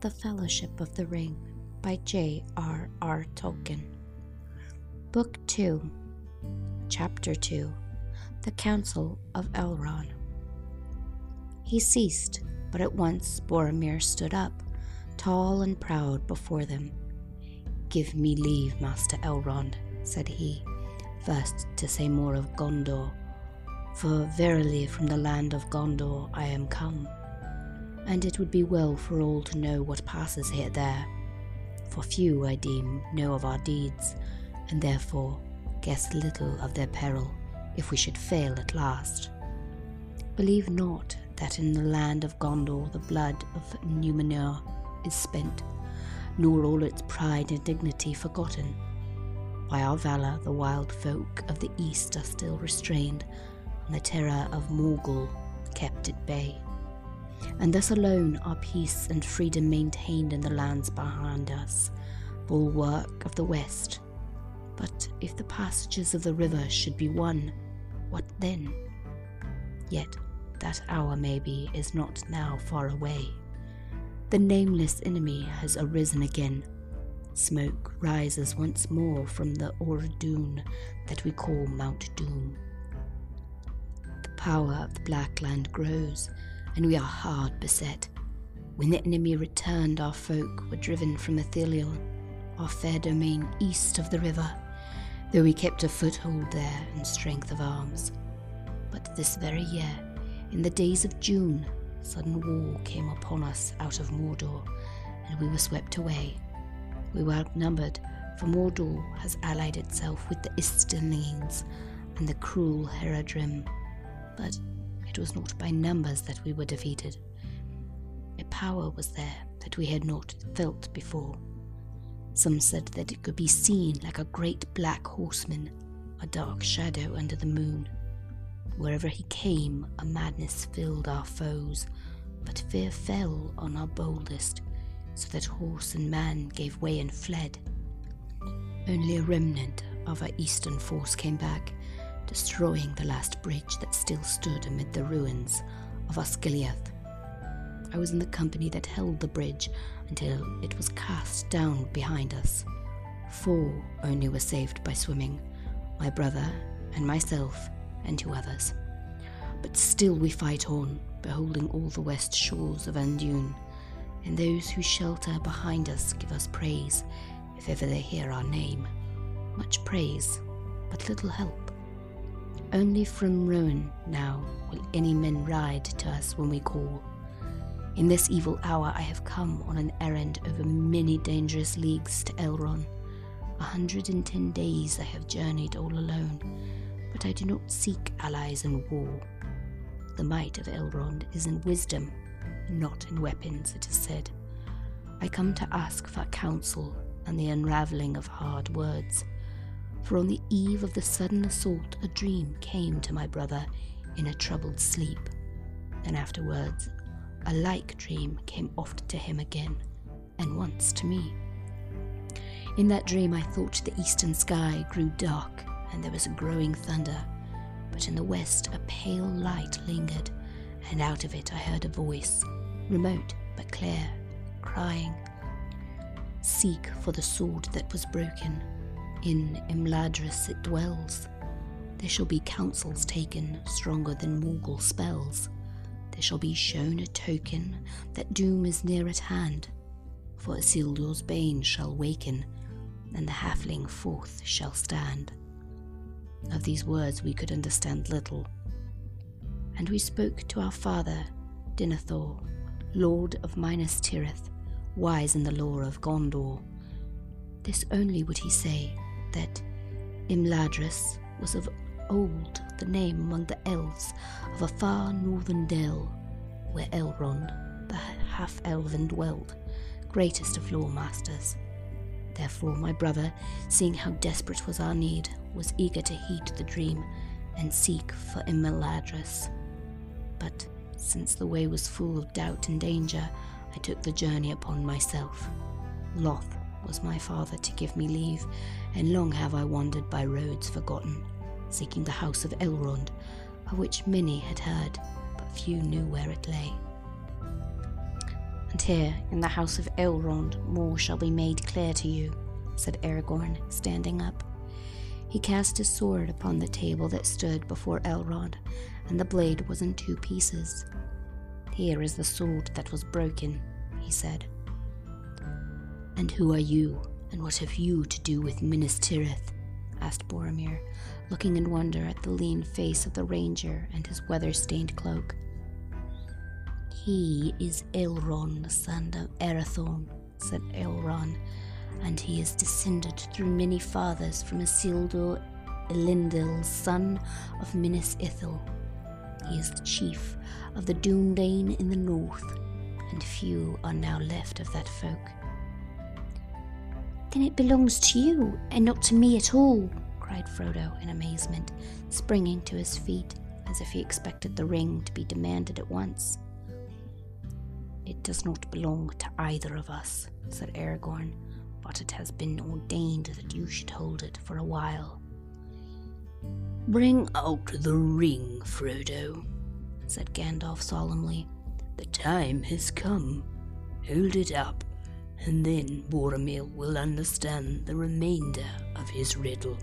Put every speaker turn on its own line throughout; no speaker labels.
The Fellowship of the Ring by J. R. R. Tolkien. Book 2, Chapter 2 The Council of Elrond. He ceased, but at once Boromir stood up, tall and proud before them. Give me leave, Master Elrond, said he, first to say more of Gondor, for verily from the land of Gondor I am come and it would be well for all to know what passes here there. For few, I deem, know of our deeds, and therefore guess little of their peril if we should fail at last. Believe not that in the land of Gondor the blood of Numenor is spent, nor all its pride and dignity forgotten. By our valour the wild folk of the east are still restrained, the terror of Morgul kept at bay and thus alone are peace and freedom maintained in the lands behind us, bulwark of the West. But if the passages of the river should be won, what then? Yet that hour maybe is not now far away. The nameless enemy has arisen again. Smoke rises once more from the Orodruin that we call Mount Doom. Power of the Black Land grows, and we are hard beset. When the enemy returned, our folk were driven from Ithilien, our fair domain east of the river, though we kept a foothold there in strength of arms. But this very year, in the days of June, sudden war came upon us out of Mordor, and we were swept away. We were outnumbered, for Mordor has allied itself with the Easterlings and the cruel Haradrim. But it was not by numbers that we were defeated. A power was there that we had not felt before. Some said that it could be seen like a great black horseman, a dark shadow under the moon. Wherever he came, a madness filled our foes, but fear fell on our boldest, so that horse and man gave way and fled. Only a remnant of our eastern force came back, destroying the last bridge that still stood amid the ruins of Osgiliath. I was in the company that held the bridge until it was cast down behind us. Four only were saved by swimming my brother and myself and two others. But still we fight on, beholding all the west shores of Anduin, and those who shelter behind us give us praise if ever they hear our name. Much praise, but little help. Only from Rohan now will any men ride to us when we call. In this evil hour I have come on an errand over many dangerous leagues to Elrond. A hundred and ten days I have journeyed all alone, but I do not seek allies in war. The might of Elrond is in wisdom, not in weapons, it is said. I come to ask for counsel and the unravelling of hard words for on the eve of the sudden assault a dream came to my brother in a troubled sleep, and afterwards a like dream came oft to him again, and once to me. In that dream I thought the eastern sky grew dark and there was a growing thunder, but in the west a pale light lingered, and out of it I heard a voice, remote but clear, crying, Seek for the sword that was broken in Imladris it dwells. There shall be counsels taken stronger than Morgul spells. There shall be shown a token that doom is near at hand. For Isildur's bane shall waken, and the halfling forth shall stand. Of these words we could understand little. And we spoke to our father, Denethor, lord of Minas Tirith, wise in the lore of Gondor. This only would he say, that Imladris was of old the name among the elves of a far northern dell, where Elrond, the half-elven, dwelled, greatest of lore masters. Therefore my brother, seeing how desperate was our need, was eager to heed the dream and seek for Imladris. But since the way was full of doubt and danger, I took the journey upon myself. Loth was my father to give me leave, and long have I wandered by roads forgotten, seeking the house of Elrond, of which many had heard, but few knew where it lay. And here, in the house of Elrond, more shall be made clear to you, said Aragorn, standing up. He cast his sword upon the table that stood before Elrond, and the blade was in two pieces. Here is the sword that was broken, he said. And who are you, and what have you to do with Minas Tirith? asked Boromir, looking in wonder at the lean face of the ranger and his weather stained cloak. He is Elrond, the son of Arathorn, said Elrond, and he is descended through many fathers from Isildur Elendil, son of Minas Ithil. He is the chief of the Dunedain in the north, and few are now left of that folk. Then it belongs to you, and not to me at all, cried Frodo in amazement, springing to his feet as if he expected the ring to be demanded at once. It does not belong to either of us, said Aragorn, but it has been ordained that you should hold it for a while. Bring out the ring, Frodo, said Gandalf solemnly. The time has come. Hold it up, and then Boromir will understand the remainder of his riddle.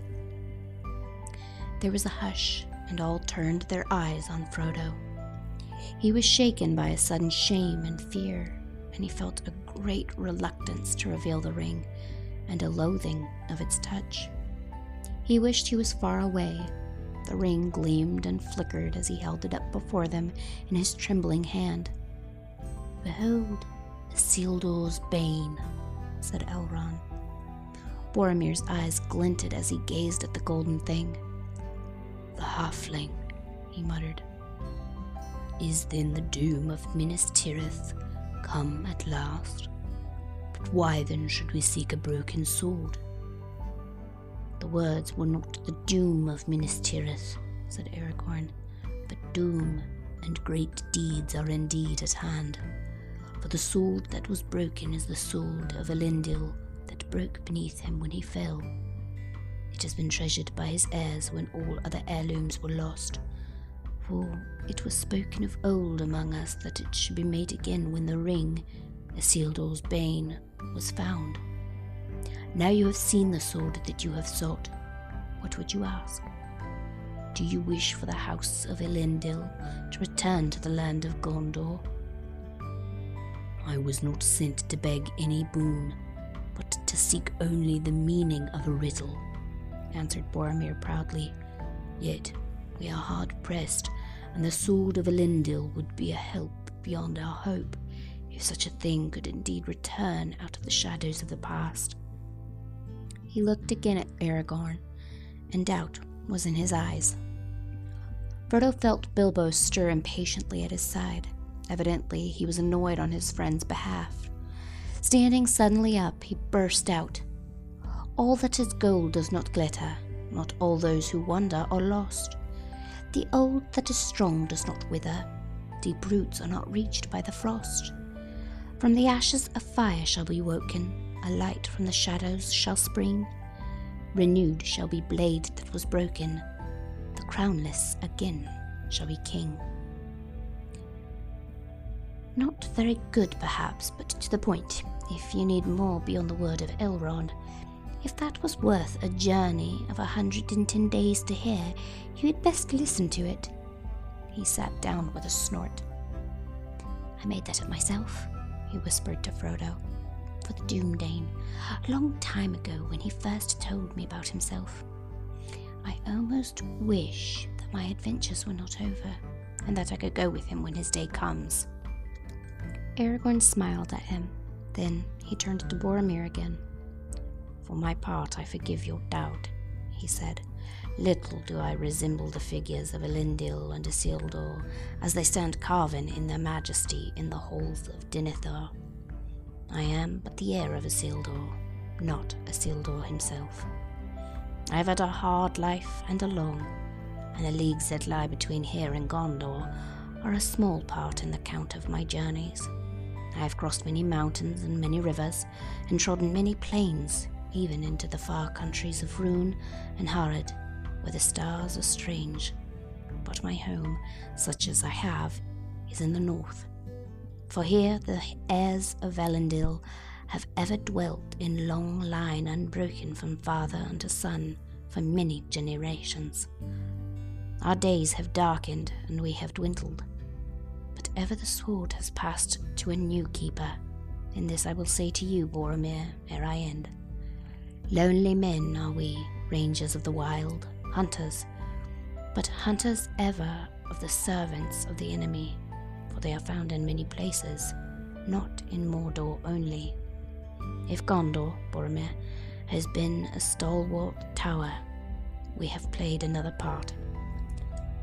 There was a hush, and all turned their eyes on Frodo. He was shaken by a sudden shame and fear, and he felt a great reluctance to reveal the ring, and a loathing of its touch. He wished he was far away. The ring gleamed and flickered as he held it up before them in his trembling hand. Behold, Isildur's bane, said Elrond. Boromir's eyes glinted as he gazed at the golden thing. The halfling, he muttered. Is then the doom of Minas Tirith come at last? But why then should we seek a broken sword? The words were not the doom of Minas Tirith, said Aragorn, but doom and great deeds are indeed at hand. For the sword that was broken is the sword of Elendil that broke beneath him when he fell. It has been treasured by his heirs when all other heirlooms were lost. For it was spoken of old among us that it should be made again when the ring, Isildur's bane, was found. Now you have seen the sword that you have sought. What would you ask? Do you wish for the house of Elendil to return to the land of Gondor? I was not sent to beg any boon, but to seek only the meaning of a riddle, answered Boromir proudly. Yet we are hard pressed, and the sword of Elendil would be a help beyond our hope, if such a thing could indeed return out of the shadows of the past. He looked again at Aragorn, and doubt was in his eyes. Frodo felt Bilbo stir impatiently at his side. Evidently, he was annoyed on his friend's behalf. Standing suddenly up, he burst out All that is gold does not glitter, not all those who wander are lost. The old that is strong does not wither, deep roots are not reached by the frost. From the ashes a fire shall be woken, a light from the shadows shall spring. Renewed shall be blade that was broken, the crownless again shall be king. Not very good, perhaps, but to the point, if you need more beyond the word of Elrond. If that was worth a journey of a hundred and ten days to hear, you had best listen to it. He sat down with a snort. I made that up myself, he whispered to Frodo, for the Dunedain, a long time ago when he first told me about himself. I almost wish that my adventures were not over, and that I could go with him when his day comes. Aragorn smiled at him. Then he turned to Boromir again. For my part, I forgive your doubt, he said. Little do I resemble the figures of Elendil and Isildur as they stand carven in their majesty in the halls of Denethor. I am but the heir of Isildur, not Isildur himself. I have had a hard life and a long, and the leagues that lie between here and Gondor are a small part in the count of my journeys. I have crossed many mountains and many rivers, and trodden many plains, even into the far countries of Rhûn and Harad, where the stars are strange. But my home, such as I have, is in the north. For here the heirs of Elendil have ever dwelt in long line unbroken from father unto son for many generations. Our days have darkened and we have dwindled, ever the sword has passed to a new keeper. And this I will say to you, Boromir, ere I end. Lonely men are we, rangers of the wild, hunters, but hunters ever of the servants of the enemy, for they are found in many places, not in Mordor only. If Gondor, Boromir, has been a stalwart tower, we have played another part.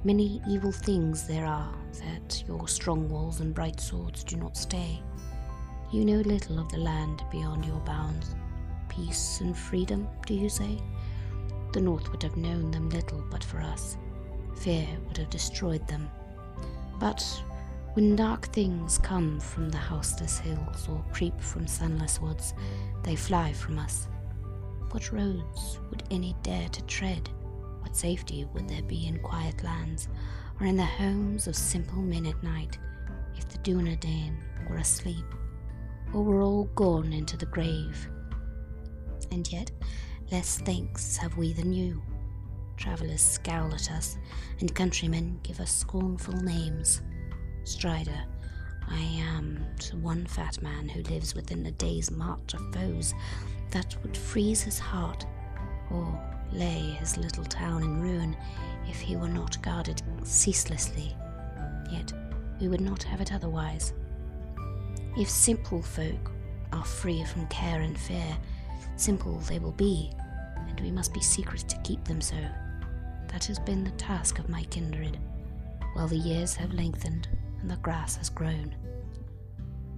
Many evil things there are that your strong walls and bright swords do not stay. You know little of the land beyond your bounds. Peace and freedom, do you say? The North would have known them little but for us. Fear would have destroyed them. But when dark things come from the houseless hills or creep from sunless woods, they fly from us. What roads would any dare to tread? What safety would there be in quiet lands, or in the homes of simple men at night, if the Dunedain were asleep, or were all gone into the grave? And yet, less thanks have we than you. Travellers scowl at us, and countrymen give us scornful names. Strider, I am to one fat man who lives within a day's march of foes that would freeze his heart, or lay his little town in ruin if he were not guarded ceaselessly. Yet we would not have it otherwise. If simple folk are free from care and fear, simple they will be, and we must be secret to keep them so. That has been the task of my kindred, while the years have lengthened and the grass has grown.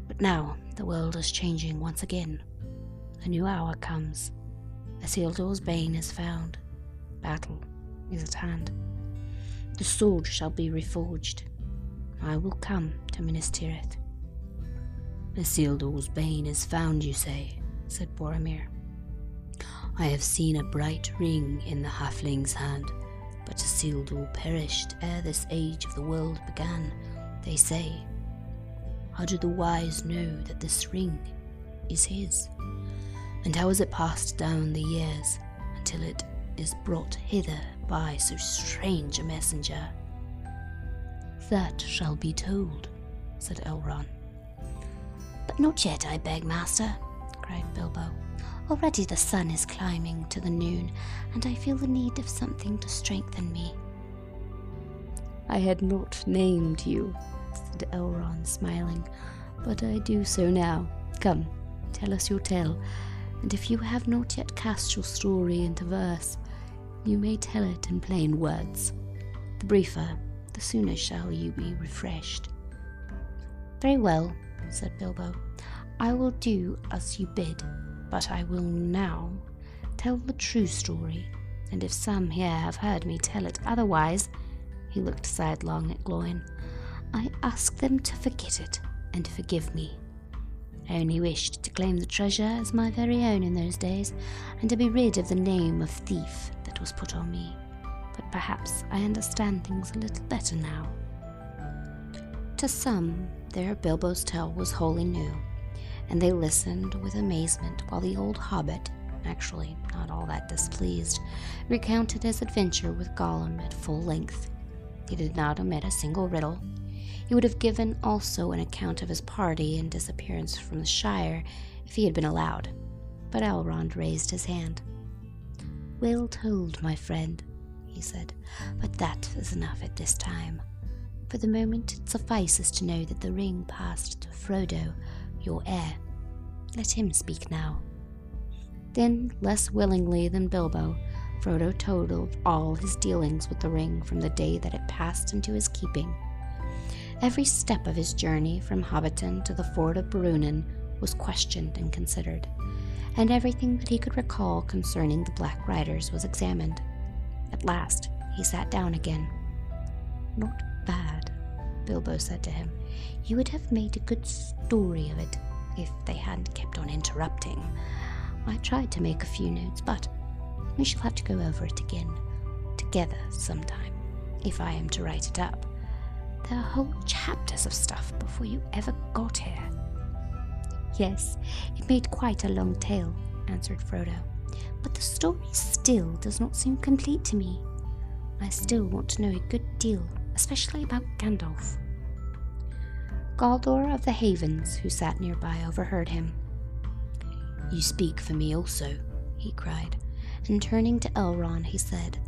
But now the world is changing once again. A new hour comes. Isildur's bane is found. Battle is at hand. The sword shall be reforged. I will come to Minas Tirith. Isildur's bane is found, you say, said Boromir. I have seen a bright ring in the halfling's hand, but Isildur perished ere this age of the world began, they say. How do the wise know that this ring is his? And how is it passed down the years until it is brought hither by so strange a messenger? That shall be told, said Elrond. But not yet, I beg, master, cried Bilbo. Already the sun is climbing to the noon, and I feel the need of something to strengthen me. I had not named you, said Elrond, smiling, but I do so now. Come, tell us your tale, and if you have not yet cast your story into verse, you may tell it in plain words. The briefer, the sooner shall you be refreshed. Very well, said Bilbo. I will do as you bid but I will now tell the true story, and if some here have heard me tell it otherwise, he looked sidelong at Glóin, I ask them to forget it and forgive me. I only wished to claim the treasure as my very own in those days, and to be rid of the name of thief that was put on me. But perhaps I understand things a little better now. To some, their Bilbo's tale was wholly new, and they listened with amazement while the old hobbit, actually not all that displeased, recounted his adventure with Gollum at full length. He did not omit a single riddle. He would have given also an account of his party and disappearance from the Shire if he had been allowed, but Elrond raised his hand. Well told, my friend, he said, but that is enough at this time. For the moment it suffices to know that the ring passed to Frodo, your heir. Let him speak now. Then, less willingly than Bilbo, Frodo told of all his dealings with the ring from the day that it passed into his keeping. Every step of his journey from Hobbiton to the ford of Bruinen was questioned and considered, and everything that he could recall concerning the Black Riders was examined. At last, he sat down again. Not bad, Bilbo said to him. You would have made a good story of it if they hadn't kept on interrupting. I tried to make a few notes, but we shall have to go over it again, together sometime, if I am to write it up. There are whole chapters of stuff before you ever got here. Yes, it made quite a long tale, answered Frodo, but the story still does not seem complete to me. I still want to know a good deal, especially about Gandalf. Galdor of the Havens, who sat nearby, overheard him. You speak for me also, he cried, and turning to Elrond, he said,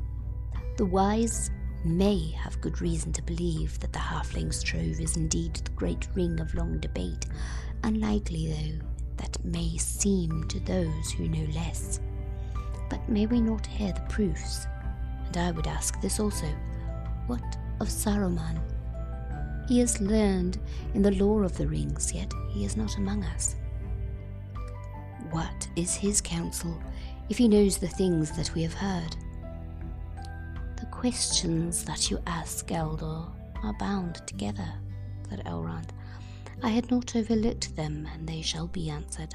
The wise may have good reason to believe that the Halfling's Trove is indeed the great ring of long debate, unlikely though that may seem to those who know less. But may we not hear the proofs? And I would ask this also what of Saruman? He has learned in the lore of the rings, yet he is not among us. What is his counsel if he knows the things that we have heard? Questions that you ask, Galdor, are bound together, said Elrond. I had not overlooked them, and they shall be answered.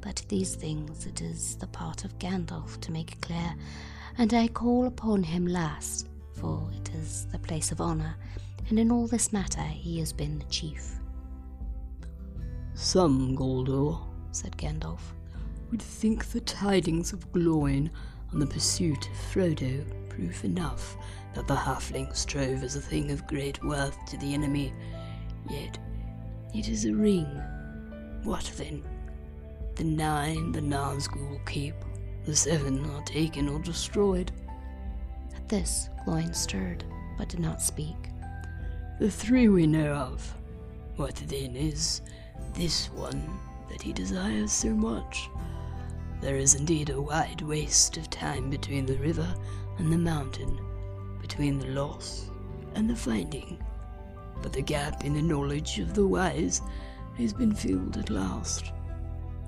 But these things it is the part of Gandalf to make clear, and I call upon him last, for it is the place of honour, and in all this matter he has been the chief.
Some, Galdor, said Gandalf, would think the tidings of Gloin and the pursuit of Frodo proof enough that the halfling's trove is a thing of great worth to the enemy. Yet it is a ring. What then? The nine the Nazgul keep, the seven are taken or destroyed.
At this, Gloin stirred, but did not speak.
The three we know of. What then is this one that he desires so much? There is indeed a wide waste of time between the river and the mountain, between the loss and the finding. But the gap in the knowledge of the wise has been filled at last,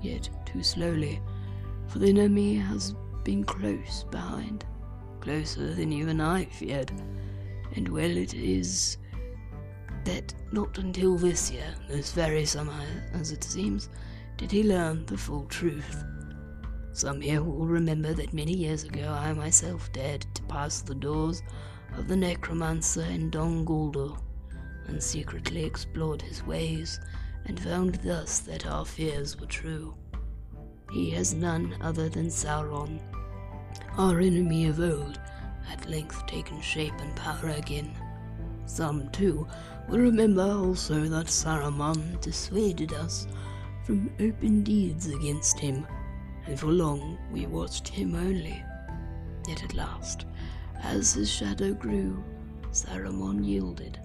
yet too slowly, for the enemy has been close behind, closer than even I feared, and well it is that not until this year, this very summer, as it seems, did he learn the full truth. Some here will remember that many years ago I myself dared to pass the doors of the necromancer in Dol Guldur, and secretly explored his ways, and found thus that our fears were true. He has none other than Sauron, our enemy of old, at length taken shape and power again. Some, too, will remember also that Saruman dissuaded us from open deeds against him, and for long we watched him only. Yet at last, as his shadow grew, Saruman yielded,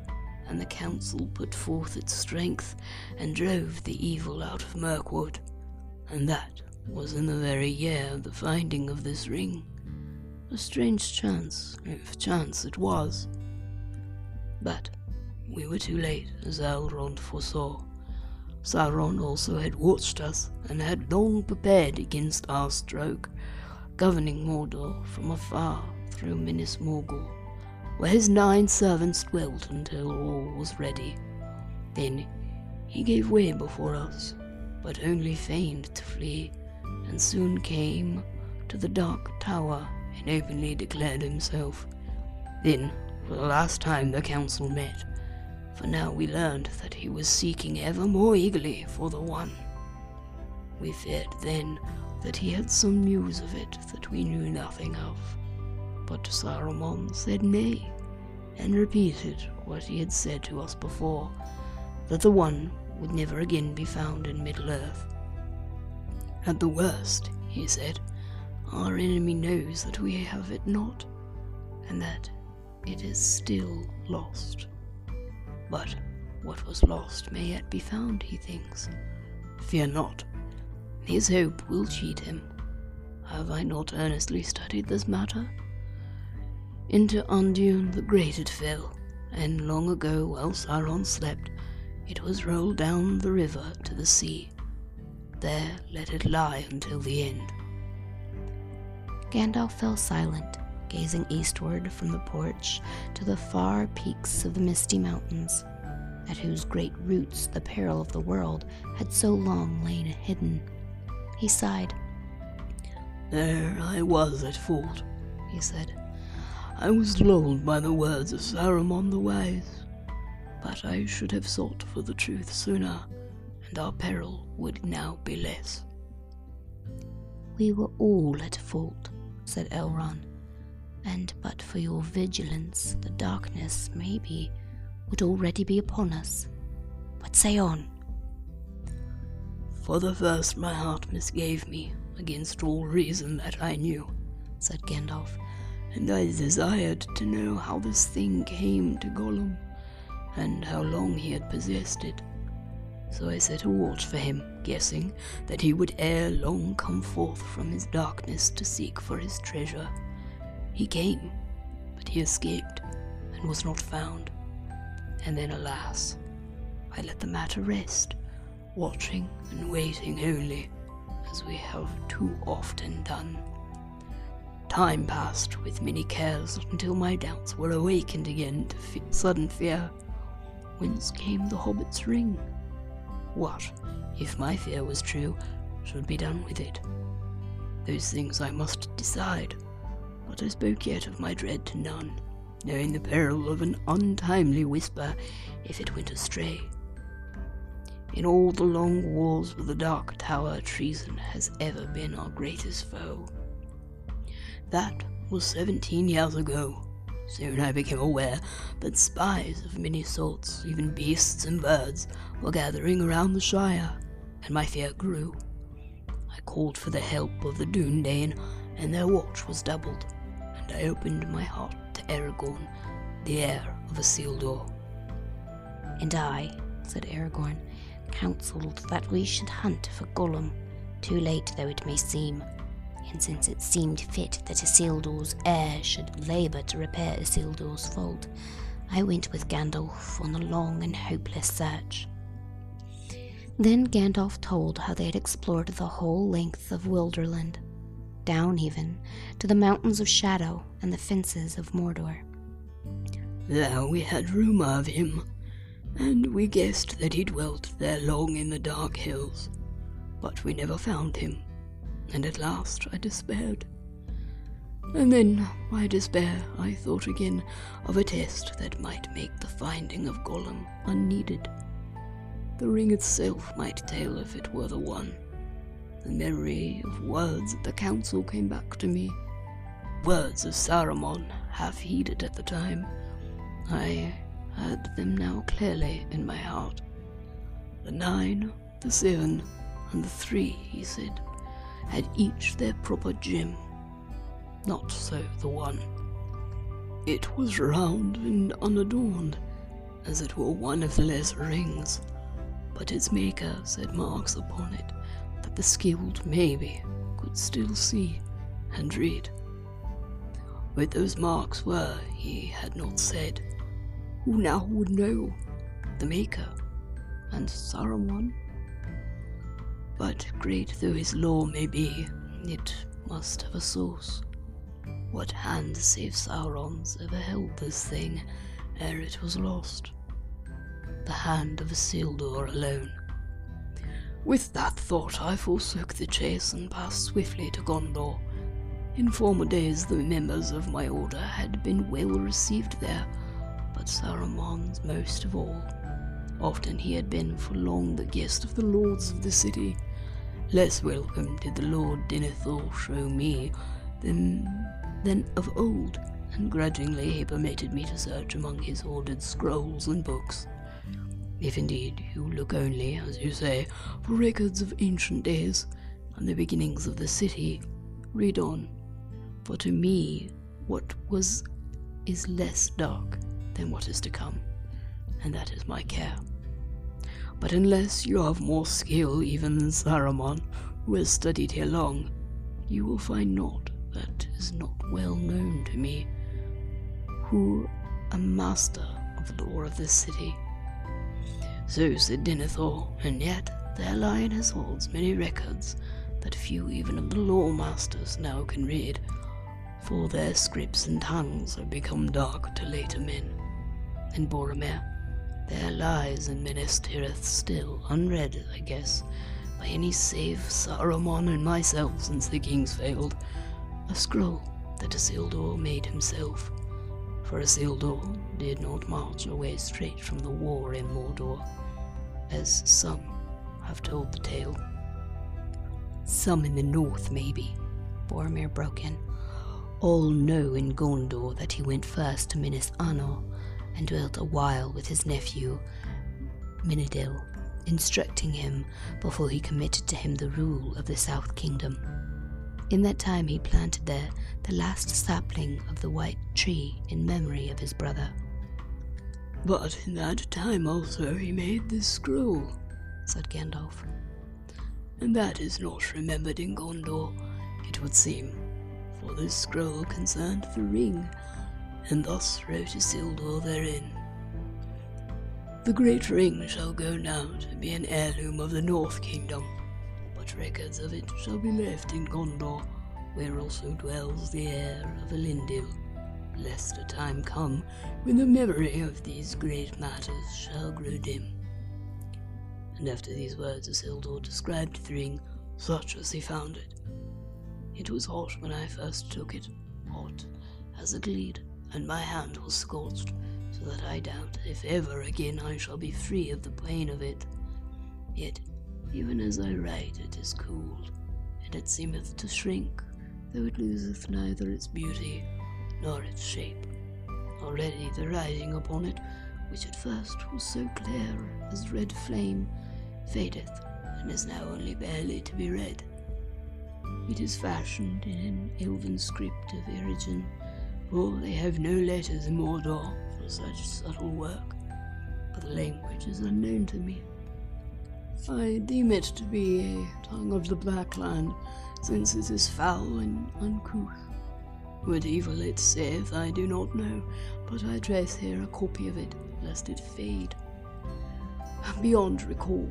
and the council put forth its strength and drove the evil out of Mirkwood. And that was in the very year of the finding of this ring. A strange chance, if chance it was. But we were too late, as Elrond foresaw. Sauron also had watched us, and had long prepared against our stroke, governing Mordor from afar through Minas Morgul, where his nine servants dwelt until all was ready. Then he gave way before us, but only feigned to flee, and soon came to the Dark Tower and openly declared himself. Then for the last time the council met, for now we learned that he was seeking ever more eagerly for the One. We feared then that he had some news of it that we knew nothing of, but Saruman said nay, and repeated what he had said to us before, that the One would never again be found in Middle-earth. At the worst, he said, our enemy knows that we have it not, and that it is still lost. But what was lost may yet be found, he thinks. Fear not. His hope will cheat him. Have I not earnestly studied this matter? Into Anduin the Great it fell, and long ago, while Sauron slept, it was rolled down the river to the sea. There let it lie until the end.
Gandalf fell silent, gazing eastward from the porch to the far peaks of the misty mountains, at whose great roots the peril of the world had so long lain hidden. He sighed.
There I was at fault, he said. I was lulled by the words of Saruman the Wise. But I should have sought for the truth sooner, and our peril would now be less.
We were all at fault, said Elrond, and but for your vigilance, the darkness, maybe, would already be upon us. But say on.
For the first my heart misgave me, against all reason that I knew, said Gandalf, and I desired to know how this thing came to Gollum, and how long he had possessed it. So I set a watch for him, guessing that he would ere long come forth from his darkness to seek for his treasure. He came, but he escaped, and was not found. And then, alas, I let the matter rest, watching and waiting only, as we have too often done. Time passed with many cares until my doubts were awakened again to sudden fear. Whence came the hobbit's ring? What, if my fear was true, should be done with it? Those things I must decide, I spoke yet of my dread to none, knowing the peril of an untimely whisper if it went astray. In all the long wars of the Dark Tower, treason has ever been our greatest foe. That was seventeen years ago. Soon I became aware that spies of many sorts, even beasts and birds, were gathering around the Shire, and my fear grew. I called for the help of the Dúnedain, and their watch was doubled, I opened my heart to Aragorn, the heir of Isildur.
And I, said Aragorn, counselled that we should hunt for Gollum, too late though it may seem. And since it seemed fit that Isildur's heir should labour to repair Isildur's fault, I went with Gandalf on the long and hopeless search. Then Gandalf told how they had explored the whole length of Wilderland, down even to the mountains of Shadow and the fences of Mordor.
There we had rumour of him, and we guessed that he dwelt there long in the dark hills, but we never found him, and at last I despaired. And then, by despair, I thought again of a test that might make the finding of Gollum unneeded. The ring itself might tell if it were the one. The memory of words at the council came back to me. Words of Saruman, half heeded at the time. I heard them now clearly in my heart. The nine, the seven, and the three, he said, had each their proper gem. Not so the one. It was round and unadorned, as it were one of the lesser rings, but its maker set marks upon it the skilled maybe could still see and read. What those marks were, he had not said. Who now would know? The Maker and Saruman? But great though his lore may be, it must have a source. What hand save Sauron's ever held this thing ere it was lost? The hand of a Isildur alone. With that thought, I forsook the chase and passed swiftly to Gondor. In former days, the members of my order had been well received there, but Saruman's most of all. Often he had been for long the guest of the lords of the city. Less welcome did the Lord Denethor show me than, than of old, and grudgingly he permitted me to search among his hoarded scrolls and books. If indeed you look only, as you say, for records of ancient days and the beginnings of the city, read on. For to me, what was is less dark than what is to come, and that is my care. But unless you have more skill even than Saruman, who has studied here long, you will find naught that is not well known to me, who am master of the lore of this city. So said Denethor, and yet there his halls many records that few even of the lore masters now can read, for their scripts and tongues have become dark to later men. In Boromir, there lies in Minas Tirith still, unread, I guess, by any save Saruman and myself since the kings failed, a scroll that Isildur made himself. For Isildur did not march away straight from the war in Mordor, as some have told the tale.
Some in the north, maybe, Boromir broke in. All know in Gondor that he went first to Minas Anor and dwelt a while with his nephew Meneldil, instructing him before he committed to him the rule of the South Kingdom. In that time he planted there the last sapling of the white tree in memory of his brother.
But in that time also he made this scroll, said Gandalf. And that is not remembered in Gondor, it would seem, for this scroll concerned the ring, and thus wrote Isildur therein. The great ring shall go now to be an heirloom of the North Kingdom, records of it shall be left in Gondor, where also dwells the heir of Elendil, lest a time come when the memory of these great matters shall grow dim. And after these words Isildur described the ring such as he found it. It was hot when I first took it, hot as a gleed, and my hand was scorched, so that I doubt if ever again I shall be free of the pain of it. Yet, even as I write, it is cooled, and it seemeth to shrink, though it loseth neither its beauty nor its shape. Already the writing upon it, which at first was so clear as red flame, fadeth, and is now only barely to be read. It is fashioned in an elven script of Eregion, for they have no letters in Mordor for such subtle work, but the language is unknown to me. I deem it to be a tongue of the Black Land, since it is foul and uncouth. What evil it saith I do not know, but I trace here a copy of it, lest it fade. Beyond recall,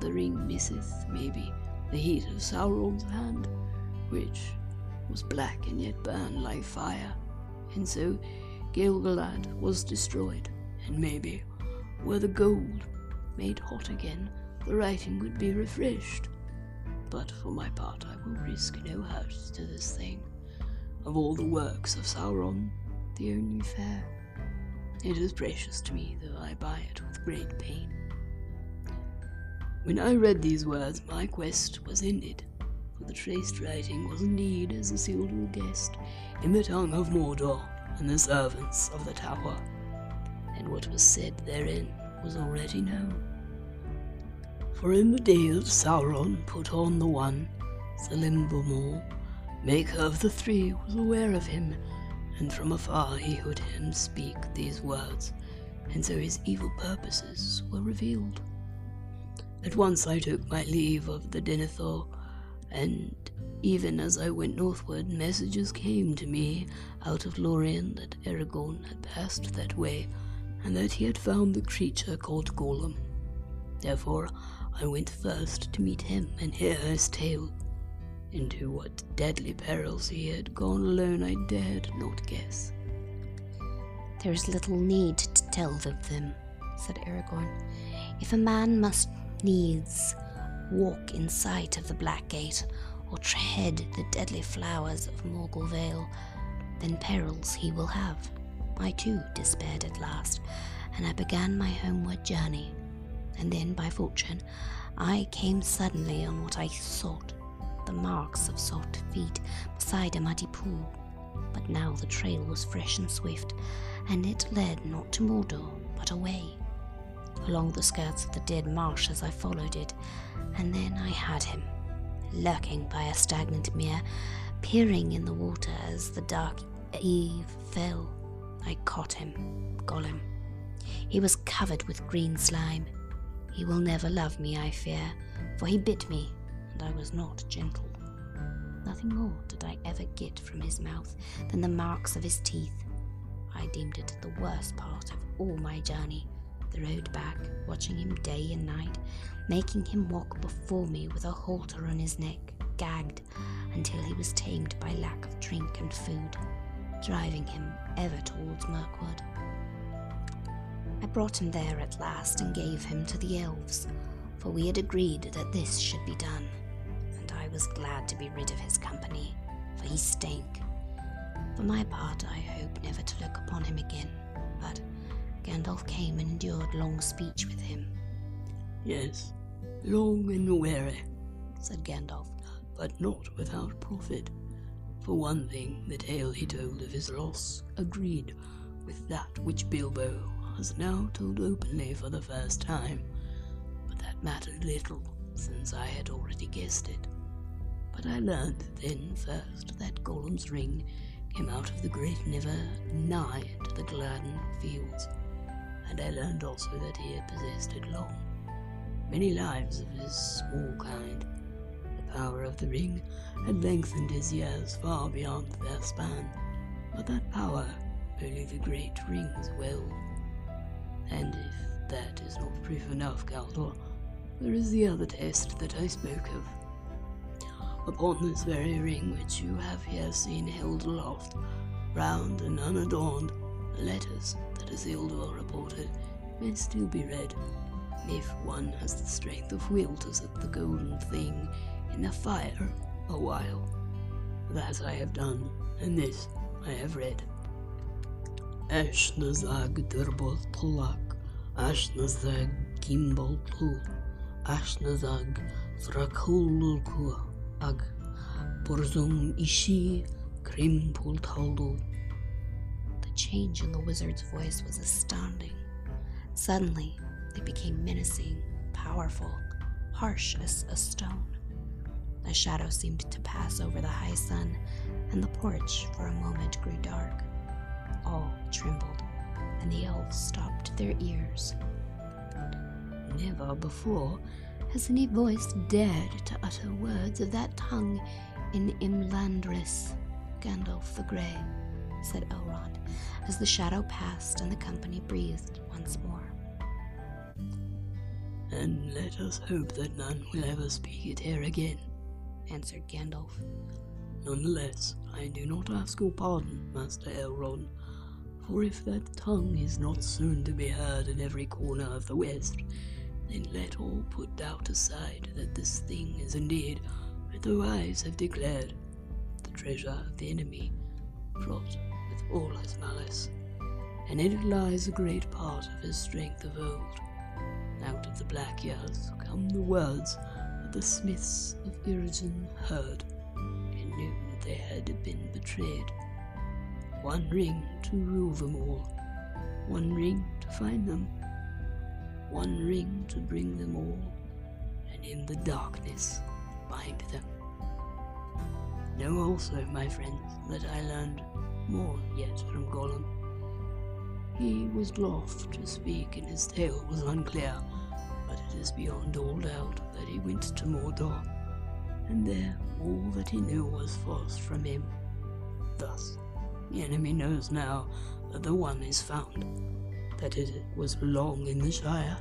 the ring misseth, maybe, the heat of Sauron's hand, which was black and yet burned like fire, and so Gil-galad was destroyed, and maybe, were the gold made hot again, the writing would be refreshed. But for my part, I will risk no hurt to this thing. Of all the works of Sauron, the only fair. It is precious to me, though I buy it with great pain. When I read these words, my quest was ended, for the traced writing was indeed, as Isildur guessed, in the tongue of Mordor and the servants of the tower, and what was said therein was already known. For in the day that Sauron put on the one, Celebrimbor, maker of the three, was aware of him, and from afar he heard him speak these words, and so his evil purposes were revealed. At once I took my leave of the Denethor, and even as I went northward, messages came to me out of Lorien that Aragorn had passed that way, and that he had found the creature called Gollum. Therefore, I went first to meet him and hear his tale. Into what deadly perils he had gone alone I dared not guess.
There is little need to tell of them, said Aragorn. If a man must needs walk in sight of the Black Gate or tread the deadly flowers of Morgul Vale, then perils he will have. I too despaired at last, and I began my homeward journey. And then, by fortune, I came suddenly on what I sought the marks of soft feet beside a muddy pool. But now the trail was fresh and swift, and it led not to Mordor, but away along the skirts of the dead marsh as I followed it, and then I had him, lurking by a stagnant mere, peering in the water as the dark eve fell. I caught him, Gollum. He was covered with green slime. He will never love me, I fear, for he bit me, and I was not gentle. Nothing more did I ever get from his mouth than the marks of his teeth. I deemed it the worst part of all my journey, the road back, watching him day and night, making him walk before me with a halter on his neck, gagged until he was tamed by lack of drink and food, driving him ever towards Mirkwood. I brought him there at last and gave him to the elves, for we had agreed that this should be done, and I was glad to be rid of his company, for he stank. For my part, I hope never to look upon him again. But Gandalf came and endured long speech with him.
Yes, long and weary,
said Gandalf,
but not without profit. For one thing, the tale he told of his loss agreed with that which Bilbo has now told openly for the first time. But that mattered little, since I had already guessed it. But I learned then first that Gollum's ring came out of the great River nigh to the Gladden fields, and I learned also that he had possessed it long, many lives of his small kind. The power of the ring had lengthened his years far beyond their span, but that power only the great rings will. And if that is not proof enough, Galdor, there is the other test that I spoke of. Upon this very ring which you have here seen held aloft, round and unadorned, the letters that Isildur reported may still be read, if one has the strength of will to set the golden thing in the fire a while. That I have done, and this I have read. Ashnazag Durbal Tulak, Ashnazag Gimbal Tu, Ashnazag Thrakululku Ag, Burzum Ishi Krimpul Taldu.
The change in the wizard's voice was astounding. Suddenly, it became menacing, powerful, harsh as a stone. A shadow seemed to pass over the high sun, and the porch for a moment grew dark all trembled, and the elves stopped their ears. Never before has any voice dared to utter words of that tongue in Imladris, Gandalf the Grey, said Elrond, as the shadow passed and the company breathed once more.
And let us hope that none will ever speak it here again, answered Gandalf. Nonetheless, I do not ask your pardon, Master Elrond, for if that tongue is not soon to be heard in every corner of the West, then let all put doubt aside that this thing is indeed, what the wise have declared, the treasure of the enemy, fraught with all his malice. And in it lies a great part of his strength of old. Out of the black years come the words that the smiths of Eregion heard, and knew that they had been betrayed. One ring to rule them all, one ring to find them, one ring to bring them all, and in the darkness bind them. Know also, my friends, that I learned more yet from Gollum. He was loth to speak, and his tale was unclear, but it is beyond all doubt that he went to Mordor, and there all that he knew was forced from him. Thus, the enemy knows now that the one is found, that it was long in the Shire,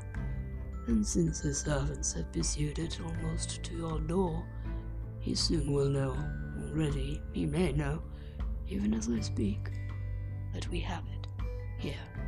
and since his servants have pursued it almost to your door, he soon will know, already he may know, even as I speak, that we have it here.